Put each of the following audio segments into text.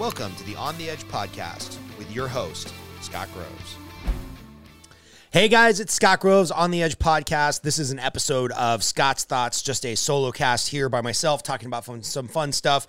Welcome to the On the Edge podcast with your host, Scott Groves. Hey guys, it's Scott Groves on the Edge podcast. This is an episode of Scott's Thoughts, just a solo cast here by myself talking about some fun stuff.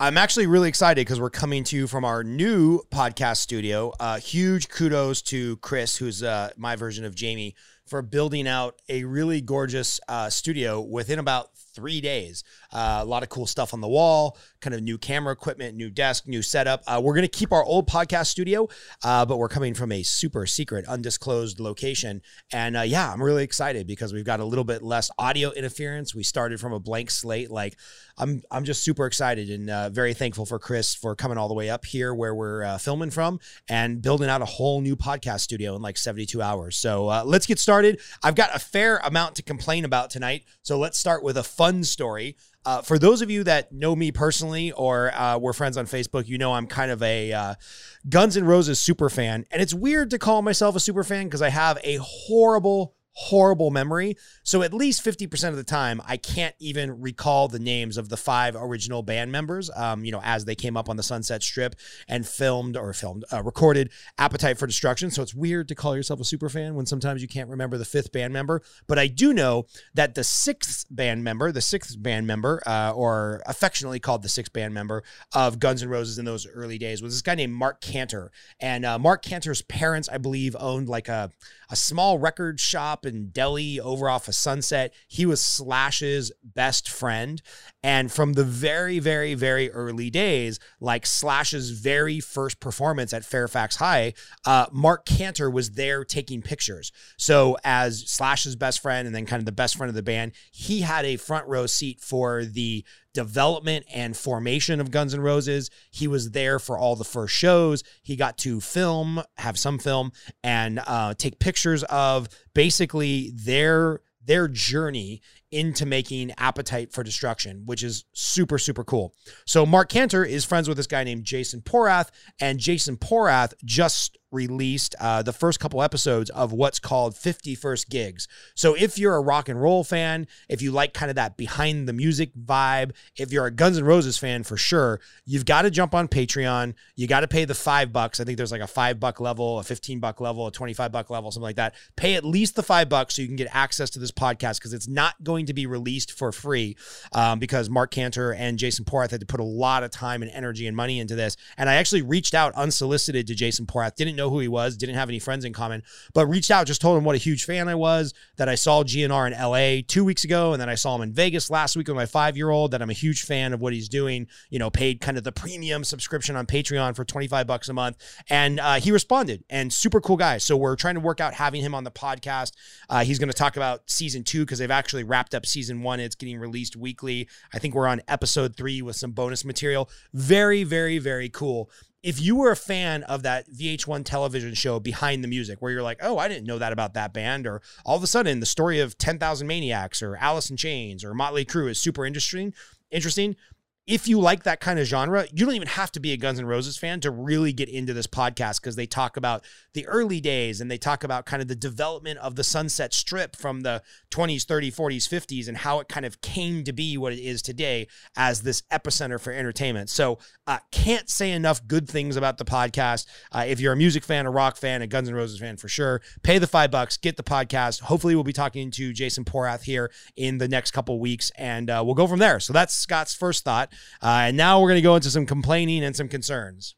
I'm actually really excited because we're coming to you from our new podcast studio. Uh, huge kudos to Chris, who's uh, my version of Jamie, for building out a really gorgeous uh, studio within about three days. Uh, a lot of cool stuff on the wall, kind of new camera equipment, new desk, new setup. Uh, we're going to keep our old podcast studio, uh, but we're coming from a super secret, undisclosed location. And uh, yeah, I'm really excited because we've got a little bit less audio interference. We started from a blank slate. Like I'm, I'm just super excited and uh, very thankful for Chris for coming all the way up here where we're uh, filming from and building out a whole new podcast studio in like 72 hours. So let's get started. I've got a fair amount to complain about tonight. So let's start with a fun story. Uh, for those of you that know me personally or uh, we're friends on Facebook, you know I'm kind of a uh, Guns N' Roses super fan. And it's weird to call myself a super fan because I have a horrible, horrible memory. So at least 50% of the time, I can't even recall the names of the five original band members, um, you know, as they came up on the Sunset Strip and filmed or filmed, uh, recorded Appetite for Destruction. So it's weird to call yourself a super fan when sometimes you can't remember the fifth band member. But I do know that the sixth band member, the sixth band member, uh, or affectionately called the sixth band member of Guns N' Roses in those early days, was this guy named Marc Canter. And uh, Marc Canter's parents, I believe, owned like a, a small record shop in deli over off of Sunset. He was Slash's best friend. And from the very, very, very early days, like Slash's very first performance at Fairfax High, uh, Marc Canter was there taking pictures. So, as Slash's best friend and then kind of the best friend of the band, he had a front row seat for the development and formation of Guns N' Roses. He was there for all the first shows. He got to film, have some film, and uh, take pictures of basically their their journey into making Appetite for Destruction, which is super, super cool. So Marc Canter is friends with this guy named Jason Porath, and Jason Porath just released uh, the first couple episodes of what's called 50 First Gigs. So if you're a rock and roll fan, if you like kind of that behind the music vibe, if you're a Guns N' Roses fan for sure, you've got to jump on Patreon. You got to pay the five bucks. I think there's like a five buck level, a 15 buck level, a 25 buck level, something like that. Pay at least the five bucks so you can get access to this podcast because it's not going to be released for free um, because Marc Canter and Jason Porath had to put a lot of time and energy and money into this. And I actually reached out unsolicited to Jason Porath, didn't know who he was, didn't have any friends in common, but reached out, just told him what a huge fan I was, that I saw GNR in LA two weeks ago, and then I saw him in Vegas last week with my five year old, that I'm a huge fan of what he's doing, you know, paid kind of the premium subscription on Patreon for 25 bucks a month. And uh, he responded and super cool guy. So we're trying to work out having him on the podcast. Uh, he's going to talk about season two because they've actually wrapped up season one. It's getting released weekly. I think we're on episode three with some bonus material. Very, very, very cool if you were a fan of that VH1 television show Behind the Music, where you're like, oh, I didn't know that about that band, or all of a sudden the story of 10,000 Maniacs or Alice in Chains or Motley Crue is super interesting, interesting if you like that kind of genre, you don't even have to be a Guns N' Roses fan to really get into this podcast because they talk about the early days and they talk about kind of the development of the Sunset Strip from the 20s, 30s, 40s, 50s and how it kind of came to be what it is today as this epicenter for entertainment. So, uh, can't say enough good things about the podcast. Uh, if you're a music fan, a rock fan, a Guns N' Roses fan for sure, pay the five bucks, get the podcast. Hopefully, we'll be talking to Jason Porath here in the next couple weeks and uh, we'll go from there. So, that's Scott's first thought. Uh, and now we're going to go into some complaining and some concerns.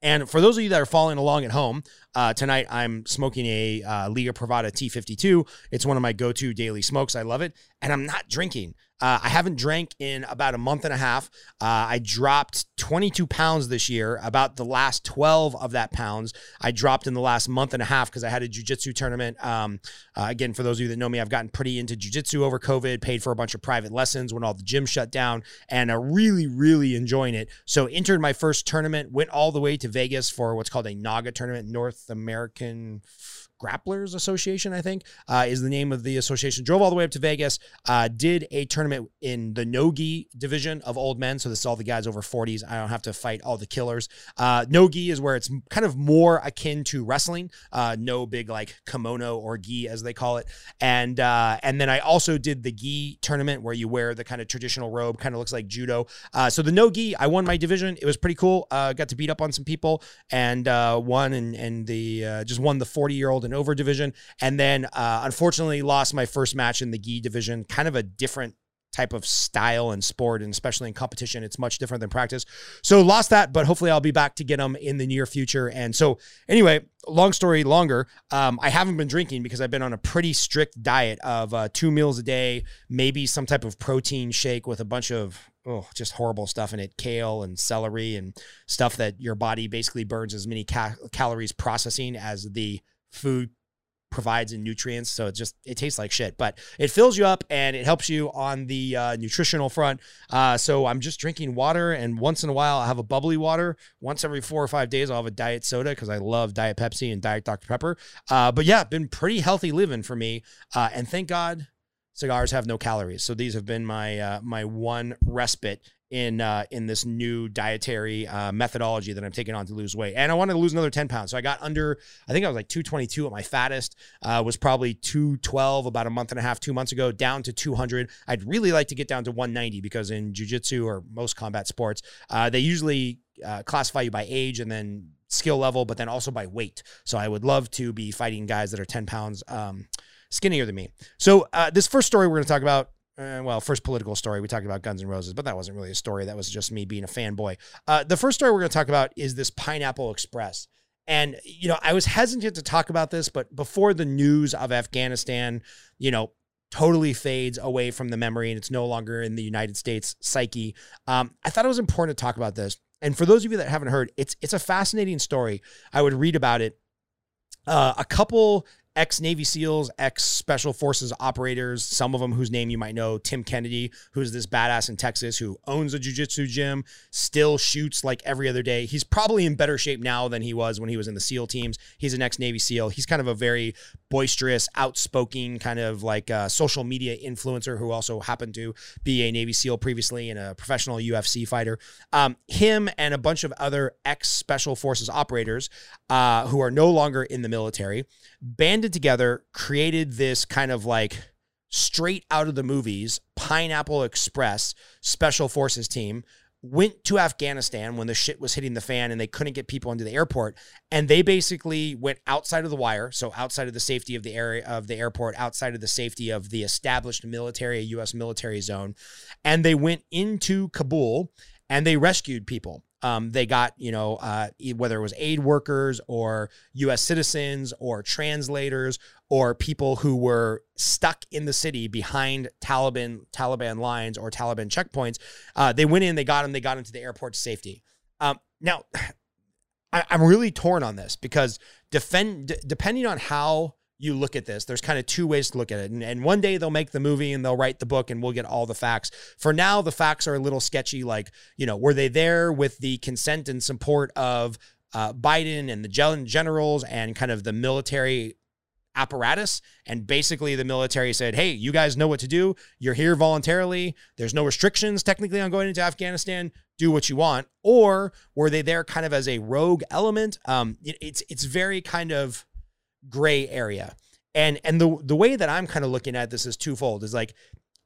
And for those of you that are following along at home, uh, tonight I'm smoking a uh, Liga Privada T52. It's one of my go to daily smokes. I love it. And I'm not drinking. Uh, I haven't drank in about a month and a half. Uh, I dropped 22 pounds this year. About the last 12 of that pounds, I dropped in the last month and a half because I had a jujitsu tournament. Um, uh, again, for those of you that know me, I've gotten pretty into jujitsu over COVID, paid for a bunch of private lessons when all the gyms shut down, and I'm really, really enjoying it. So, entered my first tournament, went all the way to Vegas for what's called a NAGA tournament, North American Grapplers Association, I think, uh, is the name of the association. Drove all the way up to Vegas, uh, did a tournament in the no-gi division of old men. So this is all the guys over 40s. I don't have to fight all the killers. Uh, no-gi is where it's kind of more akin to wrestling. Uh, no big like kimono or gi as they call it. And uh, and then I also did the gi tournament where you wear the kind of traditional robe, kind of looks like judo. Uh, so the no-gi, I won my division. It was pretty cool. Got to beat up on some people and won and and the just won the 40 year old over division, and then uh, unfortunately lost my first match in the gi division. Kind of a different type of style and sport, and especially in competition, it's much different than practice. So lost that, but hopefully I'll be back to get them in the near future. And so anyway, long story longer, um, I haven't been drinking because I've been on a pretty strict diet of uh, two meals a day, maybe some type of protein shake with a bunch of oh, just horrible stuff in it kale and celery and stuff that your body basically burns as many ca- calories processing as the food provides in nutrients so it just it tastes like shit but it fills you up and it helps you on the uh, nutritional front. Uh, so i'm just drinking water and once in a while i have a bubbly water. Once every four or five days i'll have a diet soda because i love diet pepsi and diet dr pepper. Uh, but yeah been pretty healthy living for me uh, and thank god cigars have no calories. So these have been my uh, my one respite in uh, in this new dietary uh, methodology that I'm taking on to lose weight. And I wanted to lose another 10 pounds. So I got under, I think I was like 222 at my fattest, uh, was probably 212 about a month and a half, two months ago, down to 200. I'd really like to get down to 190 because in jujitsu or most combat sports, uh, they usually uh, classify you by age and then skill level, but then also by weight. So I would love to be fighting guys that are 10 pounds um, skinnier than me. So uh, this first story we're going to talk about uh, well, first political story. We talked about Guns N' Roses, but that wasn't really a story. That was just me being a fanboy. Uh, the first story we're going to talk about is this Pineapple Express. And, you know, I was hesitant to talk about this, but before the news of Afghanistan, you know, totally fades away from the memory and it's no longer in the United States psyche, um, I thought it was important to talk about this. And for those of you that haven't heard, it's it's a fascinating story. I would read about it. Uh, a couple ex Navy SEALs, ex Special Forces operators, some of them whose name you might know, Tim Kennedy, who's this badass in Texas who owns a jujitsu gym, still shoots like every other day. He's probably in better shape now than he was when he was in the SEAL teams. He's an ex Navy SEAL. He's kind of a very boisterous, outspoken, kind of like social media influencer who also happened to be a Navy SEAL previously and a professional UFC fighter. Um, him and a bunch of other ex Special Forces operators uh, who are no longer in the military banded together, created this kind of like straight out of the movies Pineapple Express special forces team. Went to Afghanistan when the shit was hitting the fan and they couldn't get people into the airport. And they basically went outside of the wire, so outside of the safety of the area of the airport, outside of the safety of the established military, US military zone. And they went into Kabul and they rescued people. Um, they got, you know, uh, whether it was aid workers or US citizens or translators or people who were stuck in the city behind Taliban Taliban lines or Taliban checkpoints. Uh, they went in, they got them, they got into the airport safety. Um, now, I, am really torn on this because defend d- depending on how you look at this. There's kind of two ways to look at it. And, and, one day they'll make the movie and they'll write the book and we'll get all the facts. For now, the facts are a little sketchy. Like, you know, were they there with the consent and support of uh, Biden and the generals and kind of the military apparatus? And basically, the military said, hey, you guys know what to do. You're here voluntarily. There's no restrictions technically on going into Afghanistan. Do what you want. Or were they there kind of as a rogue element? Um, it, it's it's very kind of gray area. And and the the way that I'm kind of looking at this is twofold. Is like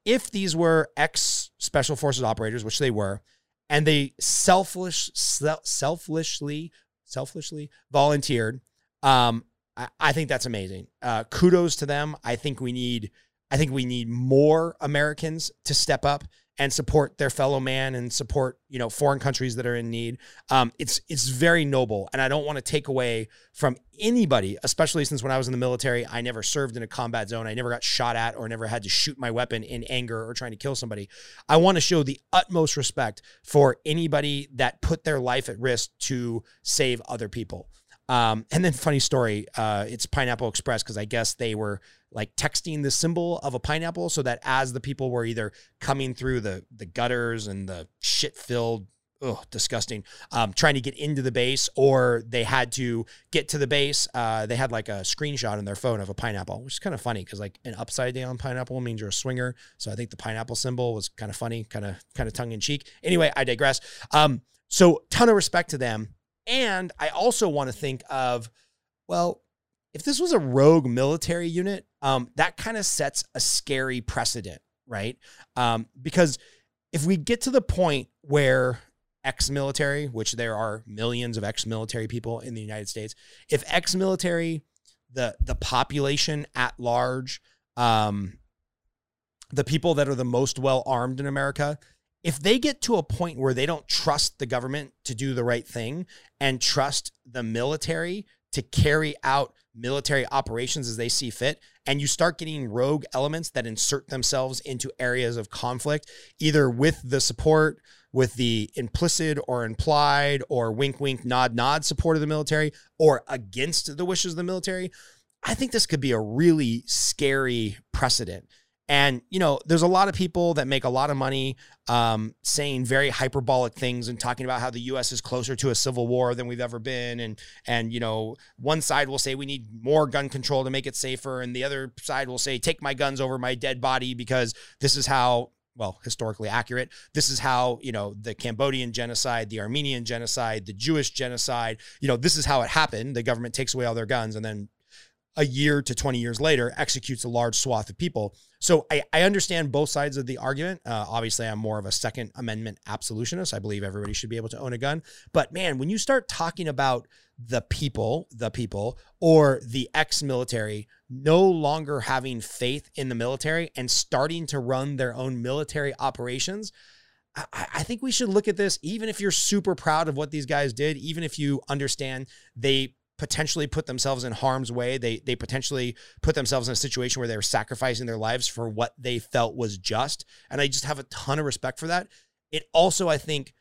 if these were ex special forces operators, which they were, and they selfish selfishly selfishly volunteered, um, I, I think that's amazing. Uh, kudos to them. I think we need I think we need more Americans to step up and support their fellow man and support you know foreign countries that are in need. Um, it's it's very noble, and I don't want to take away from anybody, especially since when I was in the military, I never served in a combat zone. I never got shot at or never had to shoot my weapon in anger or trying to kill somebody. I want to show the utmost respect for anybody that put their life at risk to save other people. Um, and then funny story, uh, it's Pineapple Express because I guess they were like texting the symbol of a pineapple so that as the people were either coming through the the gutters and the shit filled oh, disgusting. Um, trying to get into the base, or they had to get to the base. Uh, they had like a screenshot on their phone of a pineapple, which is kind of funny because like an upside down pineapple means you're a swinger. So I think the pineapple symbol was kind of funny, kind of kind of tongue in cheek. Anyway, I digress. Um, so ton of respect to them, and I also want to think of, well, if this was a rogue military unit, um, that kind of sets a scary precedent, right? Um, because if we get to the point where ex-military, which there are millions of ex-military people in the United States, if ex-military, the the population at large, um, the people that are the most well armed in America, if they get to a point where they don't trust the government to do the right thing and trust the military to carry out military operations as they see fit, and you start getting rogue elements that insert themselves into areas of conflict, either with the support, with the implicit or implied or wink, wink, nod, nod support of the military, or against the wishes of the military, I think this could be a really scary precedent. And, you know, there's a lot of people that make a lot of money um, saying very hyperbolic things and talking about how the U.S. is closer to a civil war than we've ever been. And, and, you know, one side will say we need more gun control to make it safer. And the other side will say, take my guns over my dead body because this is how well, historically accurate. This is how, you know, the Cambodian genocide, the Armenian genocide, the Jewish genocide, you know, this is how it happened. The government takes away all their guns and then a year to 20 years later executes a large swath of people. So I, I understand both sides of the argument. Uh, obviously, I'm more of a Second Amendment absolutionist. I believe everybody should be able to own a gun. But man, when you start talking about the people, the people, or the ex military no longer having faith in the military and starting to run their own military operations, I, I think we should look at this, even if you're super proud of what these guys did, even if you understand they potentially put themselves in harm's way. They they potentially put themselves in a situation where they were sacrificing their lives for what they felt was just. And I just have a ton of respect for that. It also, I think,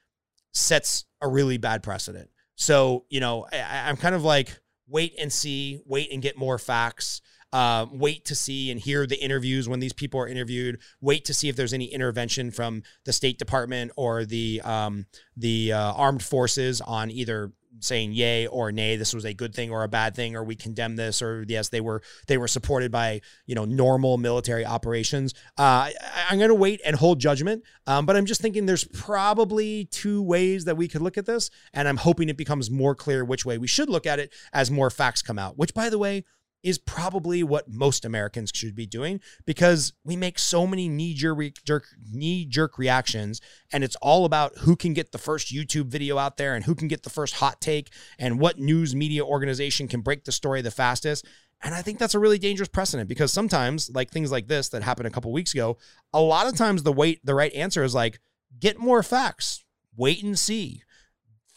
sets a really bad precedent. So, you know, I, I'm kind of like, wait and see, wait and get more facts. Uh, wait to see and hear the interviews when these people are interviewed. Wait to see if there's any intervention from the State Department or the um, the uh, armed forces on either saying yay or nay this was a good thing or a bad thing or we condemn this or yes they were they were supported by you know normal military operations. Uh, I, am going to wait and hold judgment um, but i'm just thinking there's probably two ways that we could look at this and i'm hoping it becomes more clear which way we should look at it as more facts come out which by the way is probably what most Americans should be doing because we make so many knee jerk knee jerk reactions and it's all about who can get the first YouTube video out there and who can get the first hot take and what news media organization can break the story the fastest. And I think that's a really dangerous precedent because sometimes like things like this that happened a couple weeks ago, a lot of times the wait the right answer is like get more facts, wait and see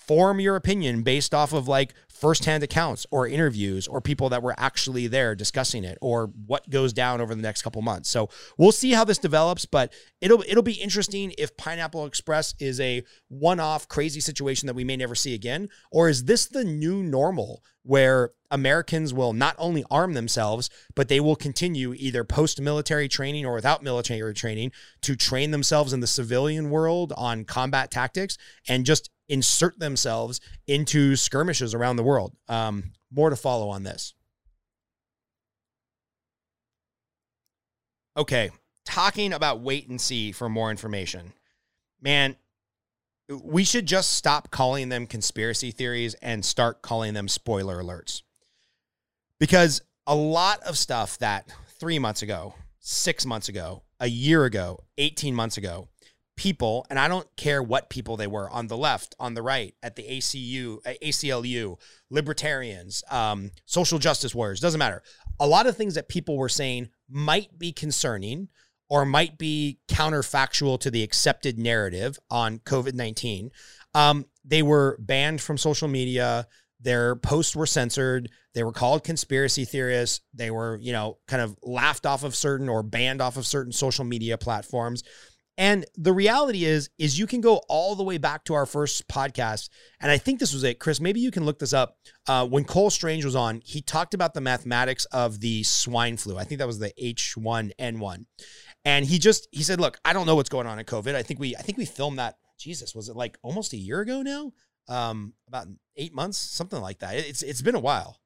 form your opinion based off of like firsthand accounts or interviews or people that were actually there discussing it or what goes down over the next couple months. So we'll see how this develops, but it'll it'll be interesting if Pineapple Express is a one-off crazy situation that we may never see again or is this the new normal where Americans will not only arm themselves, but they will continue either post military training or without military training to train themselves in the civilian world on combat tactics and just insert themselves into skirmishes around the world. Um, more to follow on this. Okay, talking about wait and see for more information. Man, we should just stop calling them conspiracy theories and start calling them spoiler alerts. Because a lot of stuff that three months ago, six months ago, a year ago, 18 months ago, people, and I don't care what people they were on the left, on the right, at the ACU, ACLU, libertarians, um, social justice warriors, doesn't matter. A lot of things that people were saying might be concerning or might be counterfactual to the accepted narrative on COVID 19. Um, they were banned from social media. Their posts were censored. They were called conspiracy theorists. They were, you know, kind of laughed off of certain or banned off of certain social media platforms. And the reality is, is you can go all the way back to our first podcast, and I think this was it, Chris. Maybe you can look this up. Uh, when Cole Strange was on, he talked about the mathematics of the swine flu. I think that was the H1N1, and he just he said, "Look, I don't know what's going on in COVID. I think we I think we filmed that Jesus, was it like almost a year ago now? Um, about eight months, something like that. It's it's been a while.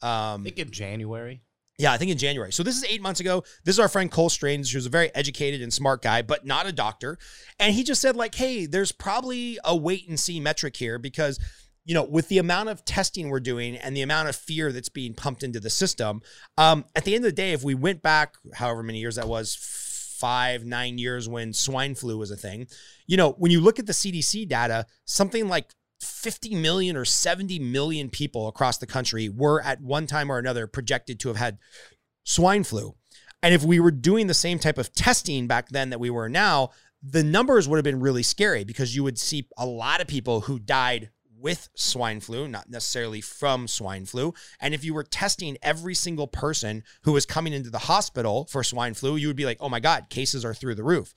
Um, I think in January. Yeah, I think in January. So this is eight months ago. This is our friend Cole Strange, who's a very educated and smart guy, but not a doctor. And he just said, like, hey, there's probably a wait and see metric here because, you know, with the amount of testing we're doing and the amount of fear that's being pumped into the system, um, at the end of the day, if we went back however many years that was, five, nine years when swine flu was a thing, you know, when you look at the CDC data, something like 50 million or 70 million people across the country were at one time or another projected to have had swine flu. And if we were doing the same type of testing back then that we were now, the numbers would have been really scary because you would see a lot of people who died with swine flu, not necessarily from swine flu. And if you were testing every single person who was coming into the hospital for swine flu, you would be like, oh my God, cases are through the roof.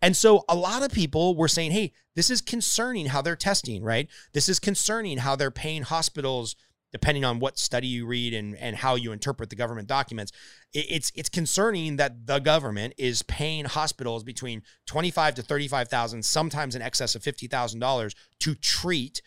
And so a lot of people were saying, hey, this is concerning how they're testing, right? This is concerning how they're paying hospitals, depending on what study you read and, and how you interpret the government documents. It's it's concerning that the government is paying hospitals between 25 to 35,000, sometimes in excess of $50,000 to treat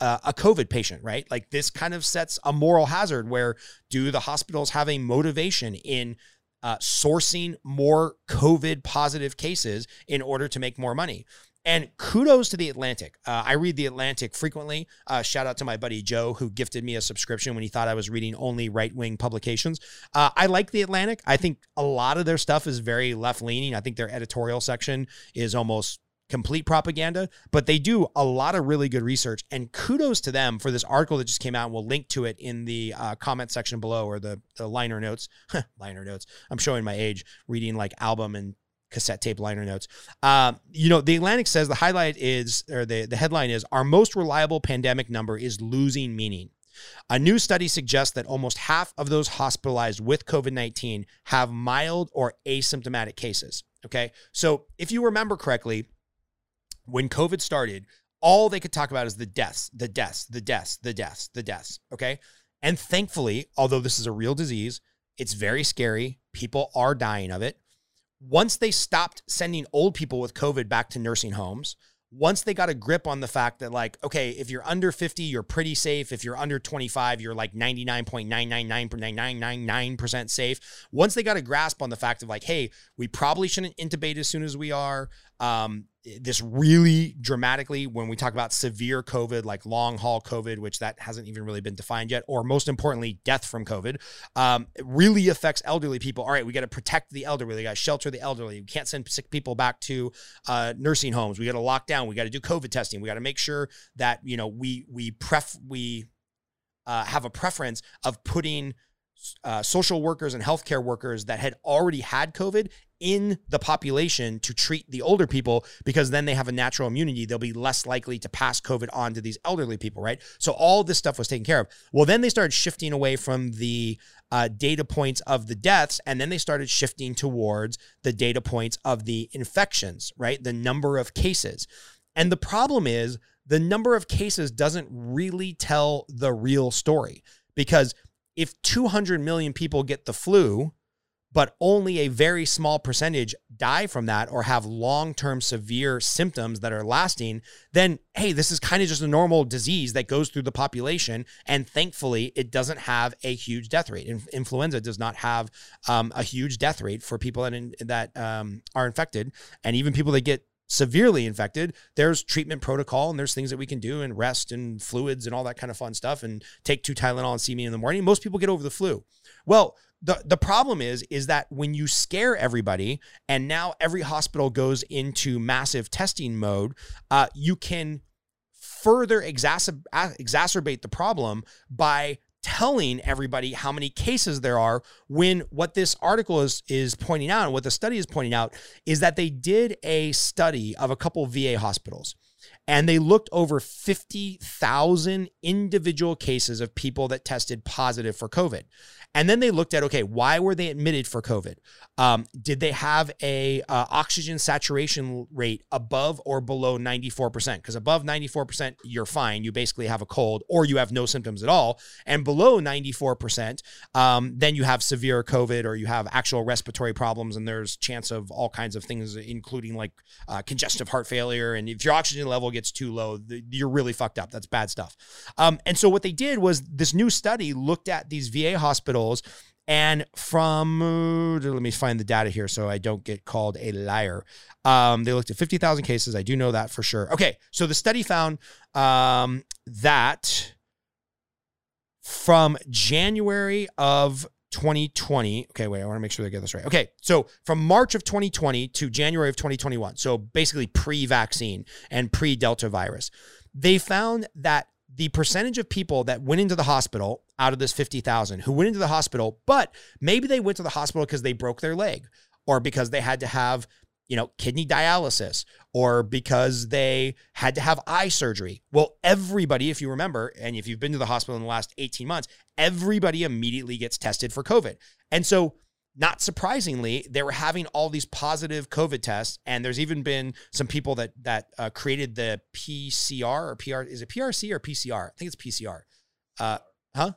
uh, a COVID patient, right? Like this kind of sets a moral hazard where do the hospitals have a motivation in uh, sourcing more COVID positive cases in order to make more money. And kudos to the Atlantic. Uh, I read the Atlantic frequently. Uh, shout out to my buddy Joe, who gifted me a subscription when he thought I was reading only right wing publications. Uh, I like the Atlantic. I think a lot of their stuff is very left leaning. I think their editorial section is almost complete propaganda, but they do a lot of really good research. And kudos to them for this article that just came out. And we'll link to it in the uh, comment section below or the, the liner notes. liner notes. I'm showing my age reading like album and cassette tape liner notes. Um, you know, the Atlantic says the highlight is, or the, the headline is, our most reliable pandemic number is losing meaning. A new study suggests that almost half of those hospitalized with COVID 19 have mild or asymptomatic cases. Okay. So if you remember correctly, when COVID started, all they could talk about is the deaths, the deaths, the deaths, the deaths, the deaths. Okay. And thankfully, although this is a real disease, it's very scary. People are dying of it. Once they stopped sending old people with COVID back to nursing homes, once they got a grip on the fact that, like, okay, if you're under 50, you're pretty safe. If you're under 25, you're like 99.99999% safe. Once they got a grasp on the fact of, like, hey, we probably shouldn't intubate as soon as we are. Um, this really dramatically, when we talk about severe COVID, like long haul COVID, which that hasn't even really been defined yet, or most importantly, death from COVID, um, really affects elderly people. All right, we got to protect the elderly. We got to shelter the elderly. We can't send sick people back to uh, nursing homes. We got to lock down. We got to do COVID testing. We got to make sure that you know we we pref we uh, have a preference of putting uh, social workers and healthcare workers that had already had COVID in the population to treat the older people because then they have a natural immunity. They'll be less likely to pass COVID on to these elderly people, right? So all this stuff was taken care of. Well, then they started shifting away from the uh, data points of the deaths, and then they started shifting towards the data points of the infections, right? The number of cases. And the problem is the number of cases doesn't really tell the real story because if 200 million people get the flu, but only a very small percentage die from that or have long term severe symptoms that are lasting, then hey, this is kind of just a normal disease that goes through the population. And thankfully, it doesn't have a huge death rate. In- influenza does not have um, a huge death rate for people that, in, that um, are infected. And even people that get severely infected, there's treatment protocol and there's things that we can do and rest and fluids and all that kind of fun stuff and take two Tylenol and see me in the morning. Most people get over the flu. Well, the, the problem is is that when you scare everybody and now every hospital goes into massive testing mode, uh, you can further exacerbate exacerbate the problem by telling everybody how many cases there are when what this article is is pointing out and what the study is pointing out is that they did a study of a couple VA hospitals and they looked over 50,000 individual cases of people that tested positive for COVID. And then they looked at okay, why were they admitted for COVID? Um, did they have a uh, oxygen saturation rate above or below 94%? Because above 94%, you're fine. You basically have a cold or you have no symptoms at all. And below 94%, um, then you have severe COVID or you have actual respiratory problems, and there's chance of all kinds of things, including like uh, congestive heart failure. And if your oxygen level gets too low, you're really fucked up. That's bad stuff. Um, and so what they did was this new study looked at these VA hospitals and from, uh, let me find the data here so I don't get called a liar. Um, they looked at 50,000 cases. I do know that for sure. Okay. So the study found um, that from January of 2020. Okay, wait, I want to make sure I get this right. Okay, so from March of 2020 to January of 2021, so basically pre vaccine and pre Delta virus, they found that the percentage of people that went into the hospital out of this 50,000 who went into the hospital, but maybe they went to the hospital because they broke their leg or because they had to have, you know, kidney dialysis or because they had to have eye surgery. Well, everybody, if you remember, and if you've been to the hospital in the last 18 months, everybody immediately gets tested for COVID. And so not surprisingly, they were having all these positive COVID tests, and there's even been some people that that uh, created the PCR or PR. Is it PRC or PCR? I think it's PCR. Uh, huh?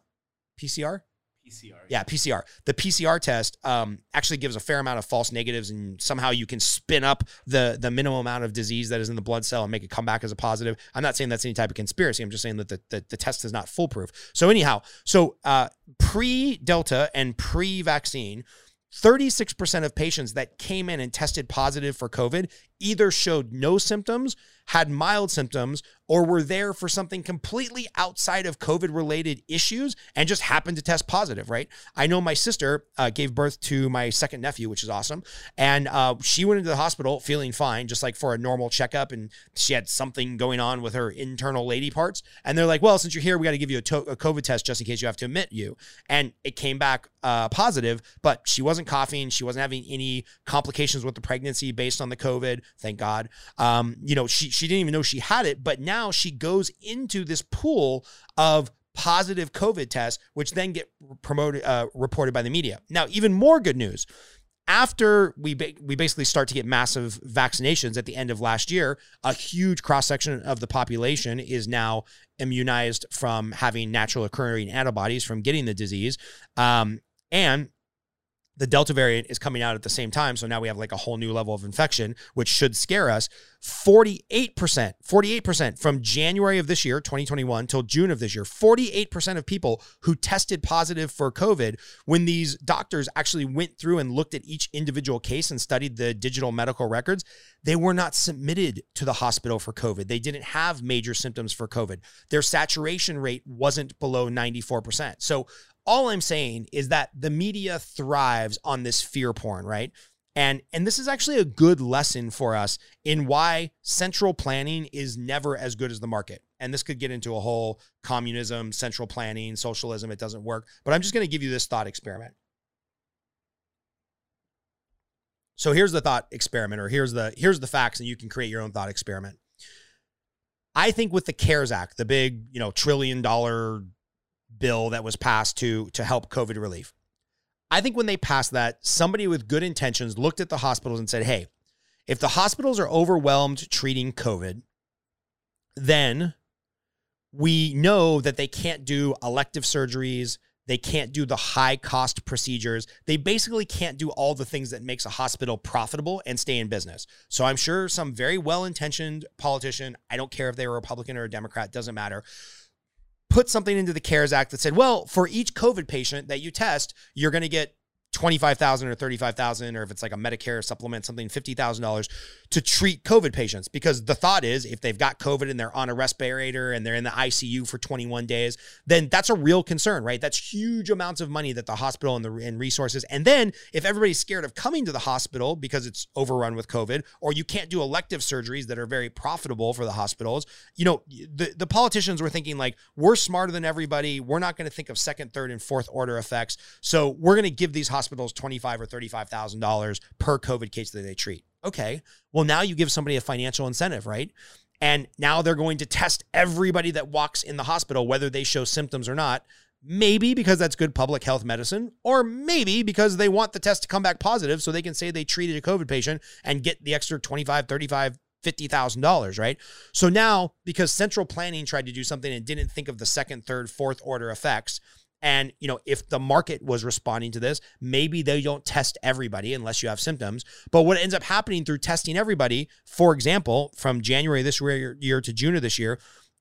PCR. PCR. Yeah, PCR. The PCR test um, actually gives a fair amount of false negatives, and somehow you can spin up the the minimum amount of disease that is in the blood cell and make it come back as a positive. I'm not saying that's any type of conspiracy. I'm just saying that the the, the test is not foolproof. So anyhow, so uh, pre Delta and pre vaccine 36% of patients that came in and tested positive for COVID either showed no symptoms, had mild symptoms, or were there for something completely outside of COVID related issues and just happened to test positive, right? I know my sister uh, gave birth to my second nephew, which is awesome. And uh, she went into the hospital feeling fine, just like for a normal checkup. And she had something going on with her internal lady parts. And they're like, well, since you're here, we got to give you a, to- a, COVID test just in case you have to admit you. And it came back uh, positive, but she wasn't coughing. She wasn't having any complications with the pregnancy based on the COVID thank God. Um, you know, she she didn't even know she had it, but now she goes into this pool of positive COVID tests, which then get promoted uh, reported by the media. Now, even more good news. After we ba- we basically start to get massive vaccinations at the end of last year, a huge cross section of the population is now immunized from having natural occurring antibodies from getting the disease, um, and the Delta variant is coming out at the same time. So now we have like a whole new level of infection, which should scare us. 48%, 48% from January of this year, 2021, till June of this year, 48% of people who tested positive for COVID, when these doctors actually went through and looked at each individual case and studied the digital medical records, they were not submitted to the hospital for COVID. They didn't have major symptoms for COVID. Their saturation rate wasn't below 94%. So all I'm saying is that the media thrives on this fear porn, right? And and this is actually a good lesson for us in why central planning is never as good as the market. And this could get into a whole communism, central planning, socialism, it doesn't work. But I'm just going to give you this thought experiment. So here's the thought experiment or here's the here's the facts and you can create your own thought experiment. I think with the CARES Act, the big, you know, trillion dollar bill that was passed to to help COVID relief. I think when they passed that, somebody with good intentions looked at the hospitals and said, "Hey, if the hospitals are overwhelmed treating COVID, then we know that they can't do elective surgeries, they can't do the high cost procedures. They basically can't do all the things that makes a hospital profitable and stay in business. So I'm sure some very well-intentioned politician, I don't care if they were a Republican or a Democrat, doesn't matter, put something into the CARES Act that said, well, for each COVID patient that you test, you're going to get 25,000 or 35,000 or if it's like a Medicare supplement something $50,000 to treat COVID patients. Because the thought is if they've got COVID and they're on a respirator and they're in the ICU for 21 days then that's a real concern right? That's huge amounts of money that the hospital and the and resources and then if everybody's scared of coming to the hospital because it's overrun with COVID or you can't do elective surgeries that are very profitable for the hospitals you know the the politicians were thinking like we're smarter than everybody. We're not going to think of second third and fourth order effects. So we're going to give these hospitals 25 or 35,000 dollars per COVID case that they treat. Okay. Well, now you give somebody a financial incentive, right? And now they're going to test everybody that walks in the hospital, whether they show symptoms or not. Maybe because that's good public health medicine, or maybe because they want the test to come back positive so they can say they treated a COVID patient and get the extra 25, 35, $50,000, right? So now, because central planning tried to do something and didn't think of the second, third, fourth order effects, and you know, if the market was responding to this, maybe they don't test everybody unless you have symptoms. But what ends up happening through testing everybody, for example, from January this year to June of this year,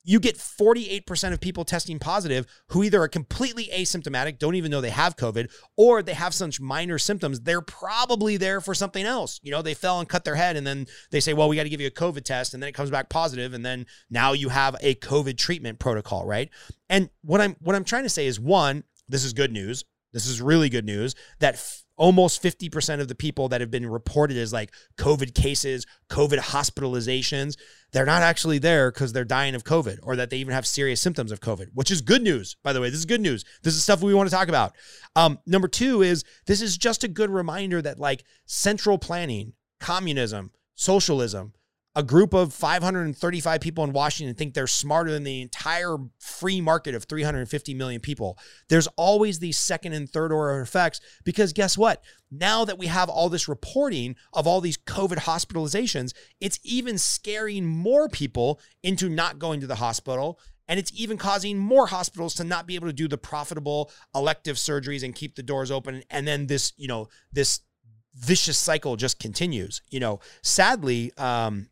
you get 48% of people testing positive who either are completely asymptomatic, don't even know they have COVID, or they have such minor symptoms. They're probably there for something else. You know, they fell and cut their head, and then they say, well, we got to give you a COVID test, and then it comes back positive, and then now you have a COVID treatment protocol, right? And what I'm what I'm trying to say is one, this is good news. This is really good news that almost 50% of the people that have been reported as like COVID cases, COVID hospitalizations, they're not actually there because they're dying of COVID or that they even have serious symptoms of COVID, which is good news, by the way. This is good news. This is stuff we want to talk about. Um, number two is this is just a good reminder that like central planning, communism, socialism, a group of 535 people in Washington think they're smarter than the entire free market of 350 million people. There's always these second and third order effects because guess what? Now that we have all this reporting of all these COVID hospitalizations, it's even scaring more people into not going to the hospital. And it's even causing more hospitals to not be able to do the profitable elective surgeries and keep the doors open. And then this, you know, this vicious cycle just continues. You know, sadly, um,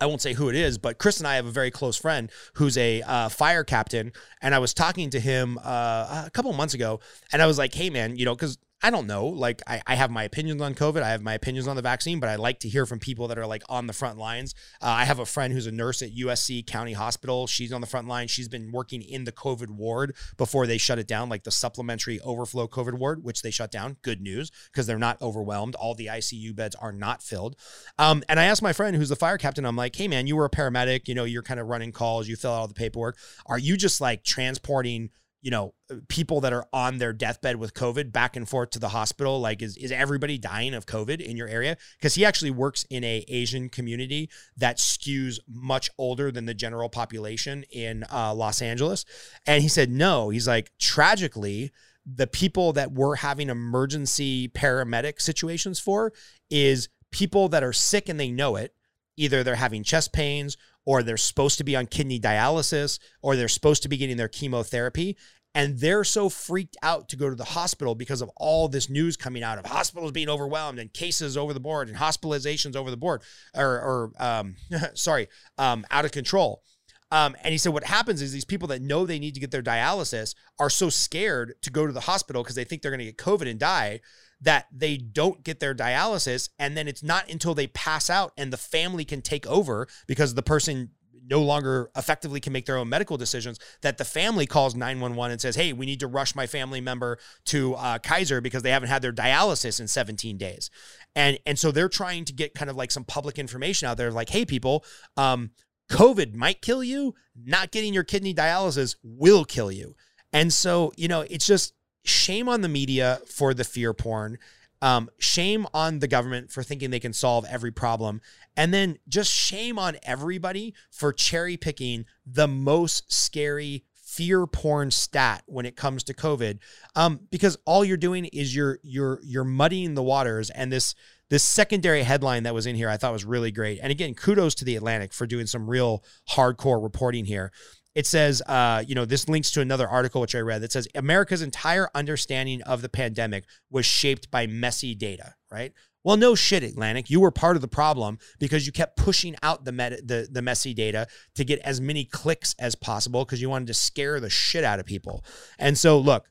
I won't say who it is, but Chris and I have a very close friend who's a uh, fire captain, and I was talking to him uh, a couple months ago, and I was like, "Hey, man, you know, because I don't know. Like, I, I have my opinions on COVID. I have my opinions on the vaccine, but I like to hear from people that are like on the front lines. Uh, I have a friend who's a nurse at USC County Hospital. She's on the front line. She's been working in the COVID ward before they shut it down, like the supplementary overflow COVID ward, which they shut down. Good news because they're not overwhelmed. All the ICU beds are not filled. Um, and I asked my friend who's the fire captain, I'm like, hey, man, you were a paramedic. You know, you're kind of running calls, you fill out all the paperwork. Are you just like transporting? You know, people that are on their deathbed with COVID back and forth to the hospital? Like, is, is everybody dying of COVID in your area? Because he actually works in a Asian community that skews much older than the general population in uh, Los Angeles. And he said, no, he's like, tragically, the people that we're having emergency paramedic situations for is people that are sick and they know it. Either they're having chest pains or they're supposed to be on kidney dialysis or they're supposed to be getting their chemotherapy and they're so freaked out to go to the hospital because of all this news coming out of hospitals being overwhelmed and cases over the board and hospitalizations over the board or, or um, sorry um, out of control um, and he said what happens is these people that know they need to get their dialysis are so scared to go to the hospital because they think they're going to get covid and die that they don't get their dialysis. And then it's not until they pass out and the family can take over because the person no longer effectively can make their own medical decisions that the family calls 911 and says hey we need to rush my family member to uh, kaiser because they haven't had their dialysis in 17 days. And and so they're trying to get kind of like some public information out there like hey people um, covid might kill you not getting your kidney dialysis will kill you and so you know it's just shame on the media for the fear porn. Um, shame on the government for thinking they can solve every problem. And then just shame on everybody for cherry picking the most scary fear porn stat when it comes to COVID. Um, because all you're doing is you're you're you're muddying the waters. And this this secondary headline that was in here I thought was really great. And again, kudos to the Atlantic for doing some real hardcore reporting here it says, uh, you know, this links to another article which I read that says America's entire understanding of the pandemic was shaped by messy data, right? Well, no shit, Atlantic. You were part of the problem because you kept pushing out the the, the messy data to get as many clicks as possible because you wanted to scare the shit out of people. And so, look,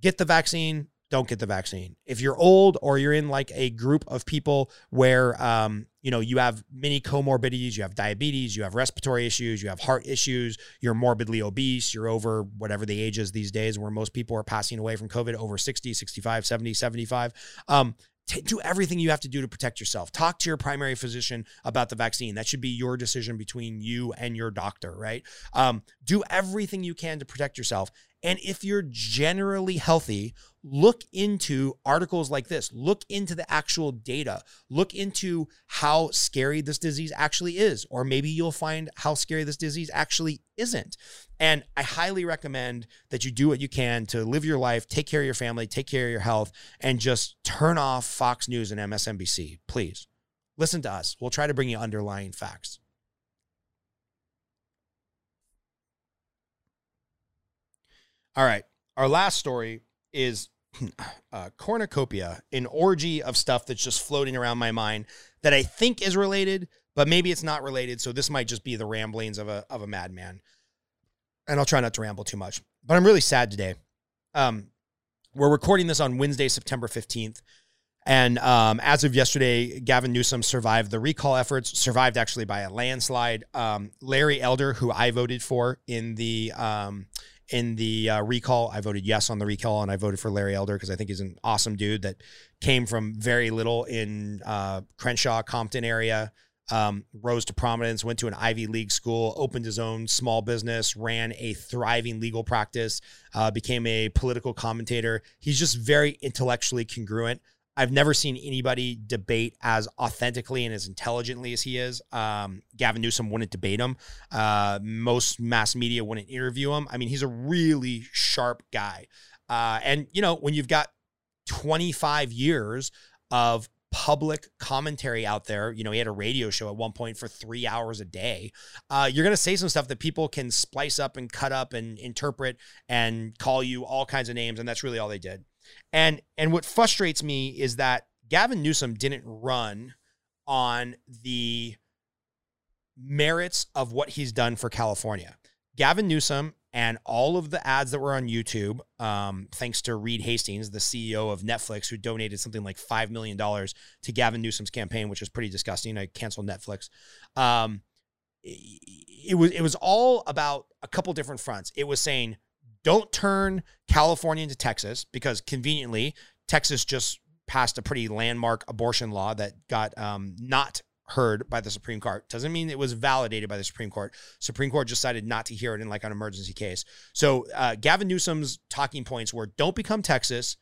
get the vaccine, don't get the vaccine. If you're old or you're in like a group of people where um, you know, you have many comorbidities, you have diabetes, you have respiratory issues, you have heart issues, you're morbidly obese, you're over whatever the age is these days where most people are passing away from COVID over 60, 65, 70, 75. Um, T- do everything you have to do to protect yourself. Talk to your primary physician about the vaccine. That should be your decision between you and your doctor, right? Um, do everything you can to protect yourself. And if you're generally healthy, look into articles like this. Look into the actual data. Look into how scary this disease actually is. Or maybe you'll find how scary this disease actually isn't. And I highly recommend that you do what you can to live your life, take care of your family, take care of your health, and just turn off Fox News and MSNBC. Please listen to us. We'll try to bring you underlying facts. All right. Our last story is uh, cornucopia, an orgy of stuff that's just floating around my mind that I think is related, but maybe it's not related. So this might just be the ramblings of a of a madman. And I'll try not to ramble too much. But I'm really sad today. Um, we're recording this on Wednesday, September 15th. And um, as of yesterday, Gavin Newsom survived the recall efforts, survived actually by a landslide. Um, Larry Elder, who I voted for in the um, in the uh, recall. I voted yes on the recall, and I voted for Larry Elder because I think he's an awesome dude that came from very little in uh, Crenshaw, Compton area. Um, rose to prominence, went to an Ivy League school, opened his own small business, ran a thriving legal practice, uh, became a political commentator. He's just very intellectually congruent. I've never seen anybody debate as authentically and as intelligently as he is. Um, Gavin Newsom wouldn't debate him. Uh, most mass media wouldn't interview him. I mean, he's a really sharp guy. Uh, and, you know, when you've got 25 years of public commentary out there, you know, he had a radio show at one point for three hours a day. Uh, you're going to say some stuff that people can splice up and cut up and interpret and call you all kinds of names. And that's really all they did. And and what frustrates me is that Gavin Newsom didn't run on the merits of what he's done for California. Gavin Newsom and all of the ads that were on YouTube, um, thanks to Reed Hastings, the CEO of Netflix, who donated something like $5 million to Gavin Newsom's campaign, which is pretty disgusting. I canceled Netflix. Um, it was it was all about a couple different fronts. It was saying don't turn California into Texas because conveniently, Texas just passed a pretty landmark abortion law that got um, not heard by the Supreme Court. Doesn't mean it was validated by the Supreme Court. Supreme Court decided not to hear it in like an emergency case. So uh, Gavin Newsom's talking points were don't become Texas.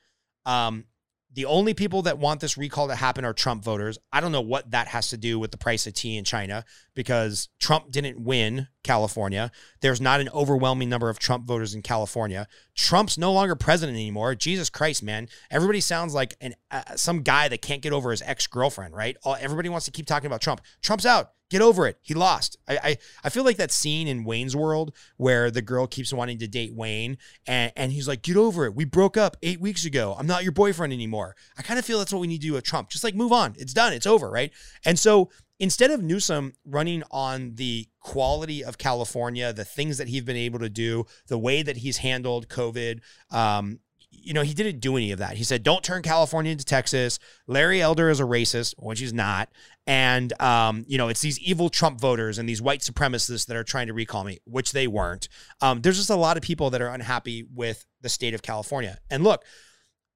Um, the only people that want this recall to happen are Trump voters. I don't know what that has to do with the price of tea in China because Trump didn't win California. There's not an overwhelming number of Trump voters in California. Trump's no longer president anymore. Jesus Christ, man. Everybody sounds like an uh, some guy that can't get over his ex-girlfriend, right? All, everybody wants to keep talking about Trump. Trump's out. Get over it. He lost. I, I, I feel like that scene in Wayne's World where the girl keeps wanting to date Wayne and, and he's like, get over it. We broke up eight weeks ago. I'm not your boyfriend anymore. I kind of feel that's what we need to do with Trump. Just like move on. It's done. It's over, right? And so instead of Newsom running on the quality of California, the things that he's been able to do, the way that he's handled COVID, um, you know, he didn't do any of that. He said, "Don't turn California into Texas." Larry Elder is a racist, which he's not, and um, you know, it's these evil Trump voters and these white supremacists that are trying to recall me, which they weren't. Um, there's just a lot of people that are unhappy with the state of California. And look,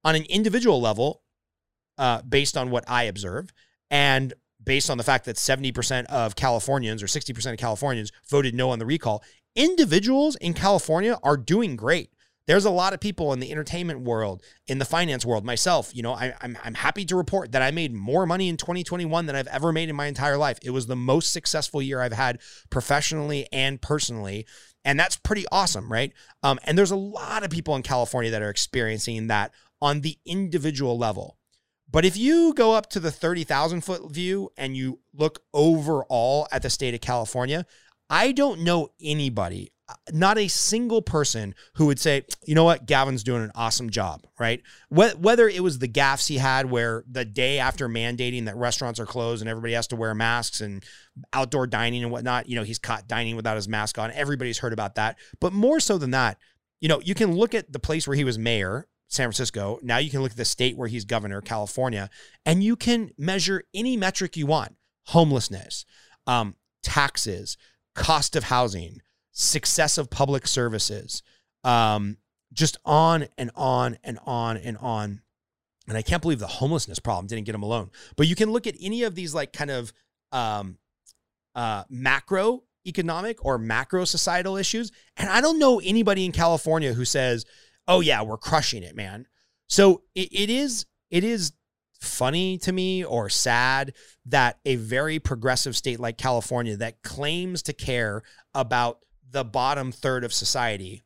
on an individual level, uh, based on what I observe, and based on the fact that 70% of Californians or 60% of Californians voted no on the recall, individuals in California are doing great there's a lot of people in the entertainment world, in the finance world, myself, you know, I, am I'm, I'm happy to report that I made more money in 2021 than I've ever made in my entire life. It was the most successful year I've had professionally and personally. And that's pretty awesome, right? Um, and there's a lot of people in California that are experiencing that on the individual level. But if you go up to the 30,000 foot view and you look overall at the state of California, I don't know anybody not a single person who would say, you know what, Gavin's doing an awesome job, right? Whether it was the gaffes he had where the day after mandating that restaurants are closed and everybody has to wear masks and outdoor dining and whatnot, you know, he's caught dining without his mask on. Everybody's heard about that. But more so than that, you know, you can look at the place where he was mayor, San Francisco. Now you can look at the state where he's governor, California, and you can measure any metric you want homelessness, um, taxes, cost of housing success of public services, um, just on and on and on and on. And I can't believe the homelessness problem didn't get him alone. But you can look at any of these like kind of um, uh, macro economic or macro societal issues. And I don't know anybody in California who says, "Oh yeah, we're crushing it, man." So it, it is it is funny to me or sad that a very progressive state like California that claims to care about the bottom third of society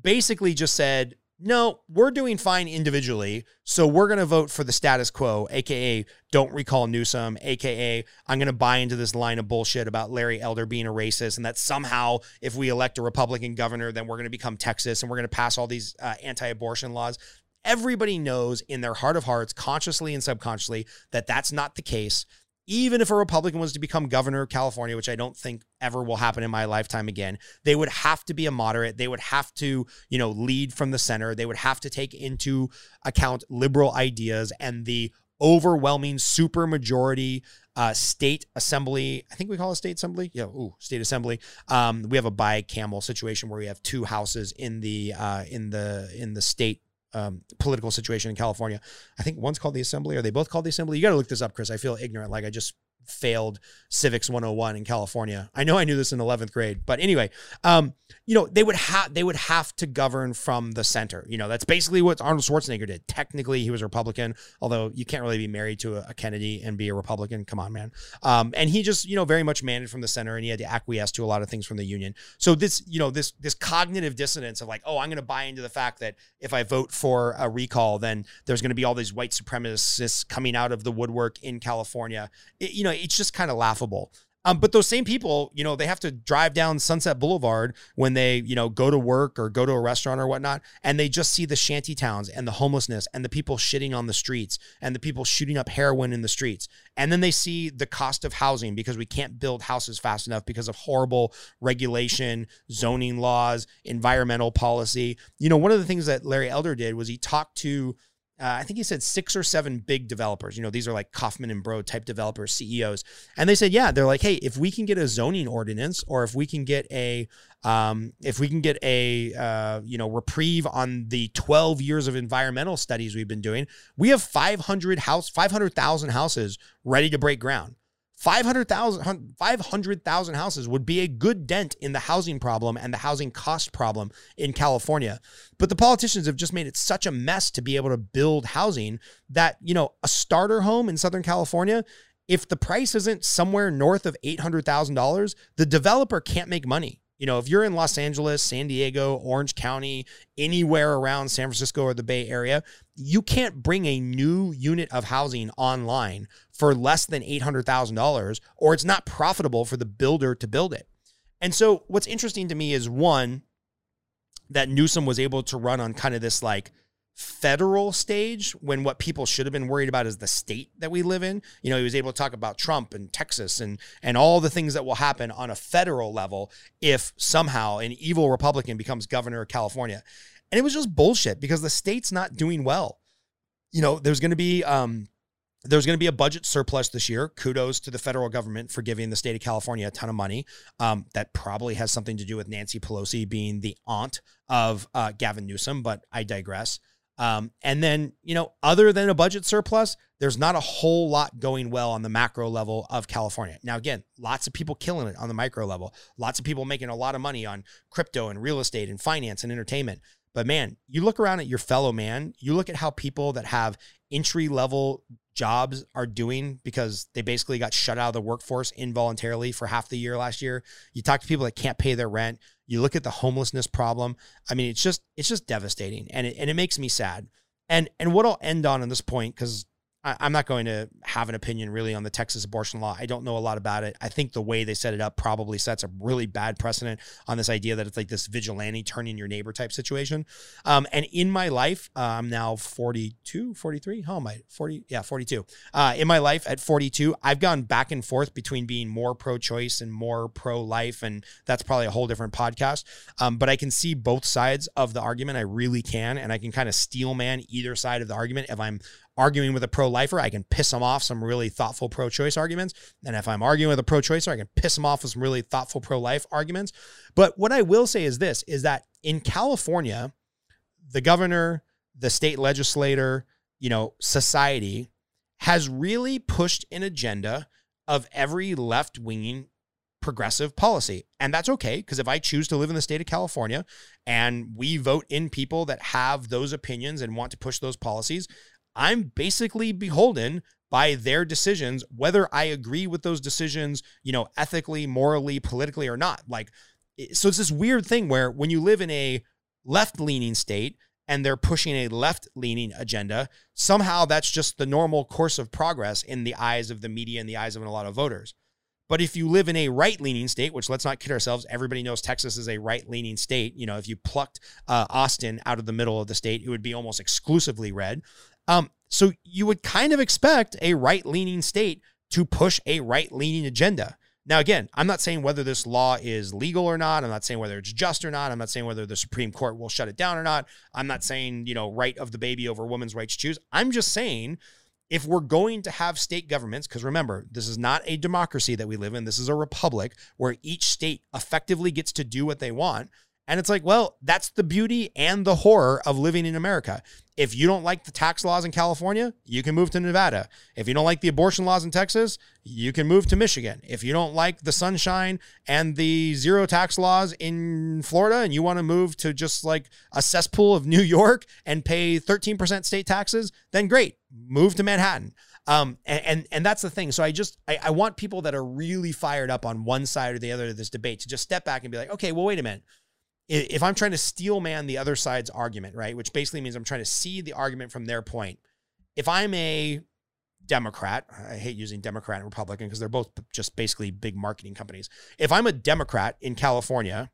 basically just said, no, we're doing fine individually. So we're going to vote for the status quo, AKA don't recall Newsom, AKA I'm going to buy into this line of bullshit about Larry Elder being a racist and that somehow if we elect a Republican governor, then we're going to become Texas and we're going to pass all these uh, anti abortion laws. Everybody knows in their heart of hearts, consciously and subconsciously, that that's not the case. Even if a Republican was to become governor of California, which I don't think ever will happen in my lifetime again, they would have to be a moderate. They would have to, you know, lead from the center. They would have to take into account liberal ideas and the overwhelming super majority uh, state assembly. I think we call it state assembly. Yeah, ooh, state assembly. Um, we have a bicameral situation where we have two houses in the uh, in the in the state um, political situation in California. I think one's called the Assembly. Are they both called the Assembly? You got to look this up, Chris. I feel ignorant, like I just failed civics 101 in California. I know I knew this in 11th grade, but anyway, um, you know, they would have they would have to govern from the center. You know, that's basically what Arnold Schwarzenegger did. Technically, he was a Republican, although you can't really be married to a, Kennedy and be a Republican. Come on, man. Um, and he just, you know, very much managed from the center and he had to acquiesce to a lot of things from the union. So this, you know, this this cognitive dissonance of like, oh, I'm going to buy into the fact that if I vote for a recall, then there's going to be all these white supremacists coming out of the woodwork in California. It, you know, it's just kind of laughable. Um, but those same people, you know, they have to drive down Sunset Boulevard when they, you know, go to work or go to a restaurant or whatnot, and they just see the shanty towns and the homelessness and the people shitting on the streets and the people shooting up heroin in the streets. And then they see the cost of housing because we can't build houses fast enough because of horrible regulation, zoning laws, environmental policy. You know, one of the things that Larry Elder did was he talked to uh, I think he said six or seven big developers. You know, these are like Kaufman and Broad type developers, CEOs. And they said, yeah, they're like, hey, if we can get a zoning ordinance or if we can get a, um, if we can get a, uh, you know, reprieve on the 12 years of environmental studies we've been doing, we have 500 house, 500,000 houses ready to break ground. 500,000 500,000 houses would be a good dent in the housing problem and the housing cost problem in California. But the politicians have just made it such a mess to be able to build housing that, you know, a starter home in Southern California, if the price isn't somewhere north of $800,000, the developer can't make money. You know, if you're in Los Angeles, San Diego, Orange County, anywhere around San Francisco or the Bay Area, you can't bring a new unit of housing online for less than $800,000 or it's not profitable for the builder to build it. And so what's interesting to me is one that Newsom was able to run on kind of this like federal stage when what people should have been worried about is the state that we live in. You know, he was able to talk about Trump and Texas and and all the things that will happen on a federal level if somehow an evil Republican becomes governor of California. And it was just bullshit because the state's not doing well. You know, there's going to be um there's going to be a budget surplus this year. Kudos to the federal government for giving the state of California a ton of money. Um, that probably has something to do with Nancy Pelosi being the aunt of uh, Gavin Newsom, but I digress. Um, and then, you know, other than a budget surplus, there's not a whole lot going well on the macro level of California. Now, again, lots of people killing it on the micro level, lots of people making a lot of money on crypto and real estate and finance and entertainment. But man, you look around at your fellow man, you look at how people that have entry level jobs are doing because they basically got shut out of the workforce involuntarily for half the year last year. You talk to people that can't pay their rent. You look at the homelessness problem. I mean, it's just it's just devastating, and it, and it makes me sad. And and what I'll end on in this point because I, am not going to have an opinion really on the Texas abortion law. I don't know a lot about it. I think the way they set it up probably sets a really bad precedent on this idea that it's like this vigilante turning your neighbor type situation. Um, and in my life, uh, I'm now 42, 43. How am I? 40? Yeah, 42. Uh, in my life at 42, I've gone back and forth between being more pro choice and more pro life. And that's probably a whole different podcast. Um, but I can see both sides of the argument. I really can. And I can kind of steel man either side of the argument if I'm arguing with a pro lifer, I can piss them off some really thoughtful pro choice arguments. And if I'm arguing with a pro choicer, I can piss them off with some really thoughtful pro life arguments. But what I will say is this is that in California, the governor, the state legislator, you know, society has really pushed an agenda of every left winging progressive policy. And that's okay because if I choose to live in the state of California and we vote in people that have those opinions and want to push those policies, I'm basically beholden by their decisions, whether I agree with those decisions, you know, ethically, morally, politically, or not. Like, so it's this weird thing where when you live in a left leaning state and they're pushing a left leaning agenda, somehow that's just the normal course of progress in the eyes of the media and the eyes of a lot of voters. But if you live in a right leaning state, which let's not kid ourselves, everybody knows Texas is a right leaning state. You know, if you plucked uh, Austin out of the middle of the state, it would be almost exclusively red. Um, so you would kind of expect a right leaning state to push a right leaning agenda. Now, again, I'm not saying whether this law is legal or not. I'm not saying whether it's just or not. I'm not saying whether the Supreme Court will shut it down or not. I'm not saying, you know, right of the baby over woman's right to choose. I'm just saying if we're going to have state governments, because remember, this is not a democracy that we live in, this is a republic where each state effectively gets to do what they want. And it's like, well, that's the beauty and the horror of living in America. If you don't like the tax laws in California, you can move to Nevada. If you don't like the abortion laws in Texas, you can move to Michigan. If you don't like the sunshine and the zero tax laws in Florida and you want to move to just like a cesspool of New York and pay 13% state taxes, then great, move to Manhattan. Um, and, and, and that's the thing. So I just I, I want people that are really fired up on one side or the other of this debate to just step back and be like, okay, well, wait a minute if I'm trying to steel man the other side's argument, right, which basically means I'm trying to see the argument from their point. If I'm a Democrat, I hate using Democrat and Republican because they're both just basically big marketing companies. If I'm a Democrat in California,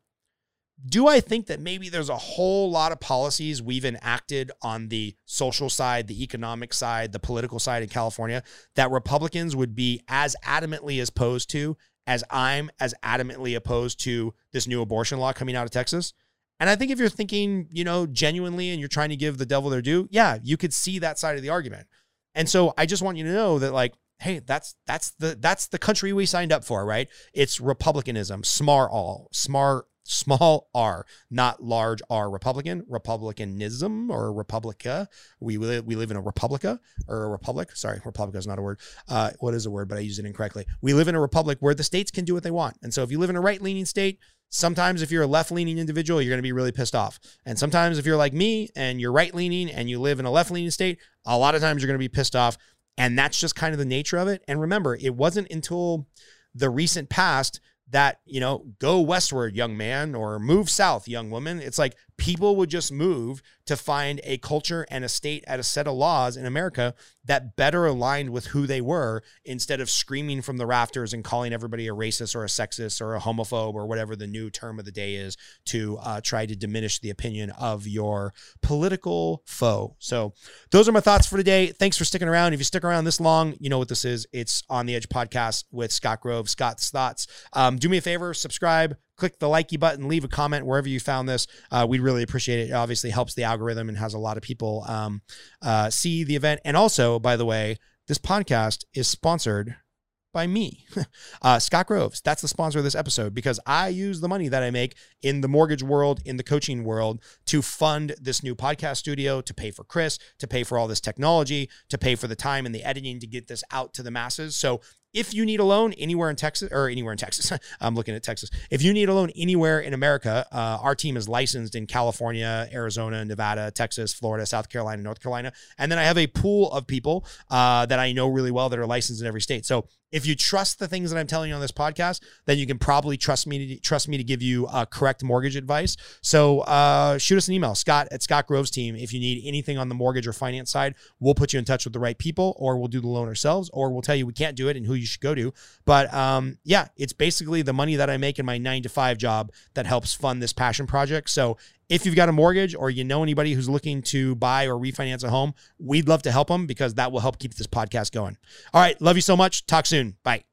do I think that maybe there's a whole lot of policies we've enacted on the social side, the economic side, the political side in California that Republicans would be as adamantly opposed to as I'm as adamantly opposed to this new abortion law coming out of Texas. And I think if you're thinking, you know, genuinely and you're trying to give the devil their due, yeah, you could see that side of the argument. And so I just want you to know that like, hey, that's that's the that's the country we signed up for, right? It's republicanism, smart all, smart small r, not large r. Republican, republicanism or republica. We we live in a republica or a republic. Sorry, republica is not a word. Uh, what is a word? But I use it incorrectly. We live in a republic where the states can do what they want. And so if you live in a right leaning state, sometimes if you're a left leaning individual, you're going to be really pissed off. And sometimes if you're like me and you're right leaning and you live in a left leaning state, a lot of times you're going to be pissed off. And that's just kind of the nature of it. And remember, it wasn't until the recent past that, you know, go westward, young man, or move south, young woman. It's like people would just move to find a culture and a state at a set of laws in America that better aligned with who they were instead of screaming from the rafters and calling everybody a racist or a sexist or a homophobe or whatever the new term of the day is to uh, try to diminish the opinion of your political foe. So, those are my thoughts for today. Thanks for sticking around. If you stick around this long, you know what this is. It's on the Edge podcast with Scott Grove. Scott's thoughts. Um, do me a favor, subscribe, click the likey button, leave a comment wherever you found this. Uh, we'd really appreciate it. It obviously helps the algorithm and has a lot of people um, uh, see the event. And also, by the way, this podcast is sponsored by me, uh, Scott Groves. That's the sponsor of this episode because I use the money that I make in the mortgage world, in the coaching world, to fund this new podcast studio, to pay for Chris, to pay for all this technology, to pay for the time and the editing to get this out to the masses. So if you need a loan anywhere in Texas or anywhere in Texas, I'm looking at Texas. If you need a loan anywhere in America, uh, our team is licensed in California, Arizona, Nevada, Texas, Florida, South Carolina, North Carolina. And then I have a pool of people uh, that I know really well that are licensed in every state. So if you trust the things that I'm telling you on this podcast, then you can probably trust me to trust me to give you uh, correct mortgage advice. So uh, shoot us an email, Scott at Scott Groves team. If you need anything on the mortgage or finance side, we'll put you in touch with the right people, or we'll do the loan ourselves, or we'll tell you we can't do it and who you should go to. But um, yeah, it's basically the money that I make in my nine to five job that helps fund this passion project. So if you've got a mortgage or you know anybody who's looking to buy or refinance a home, we'd love to help them because that will help keep this podcast going. All right. Love you so much. Talk soon. Bye.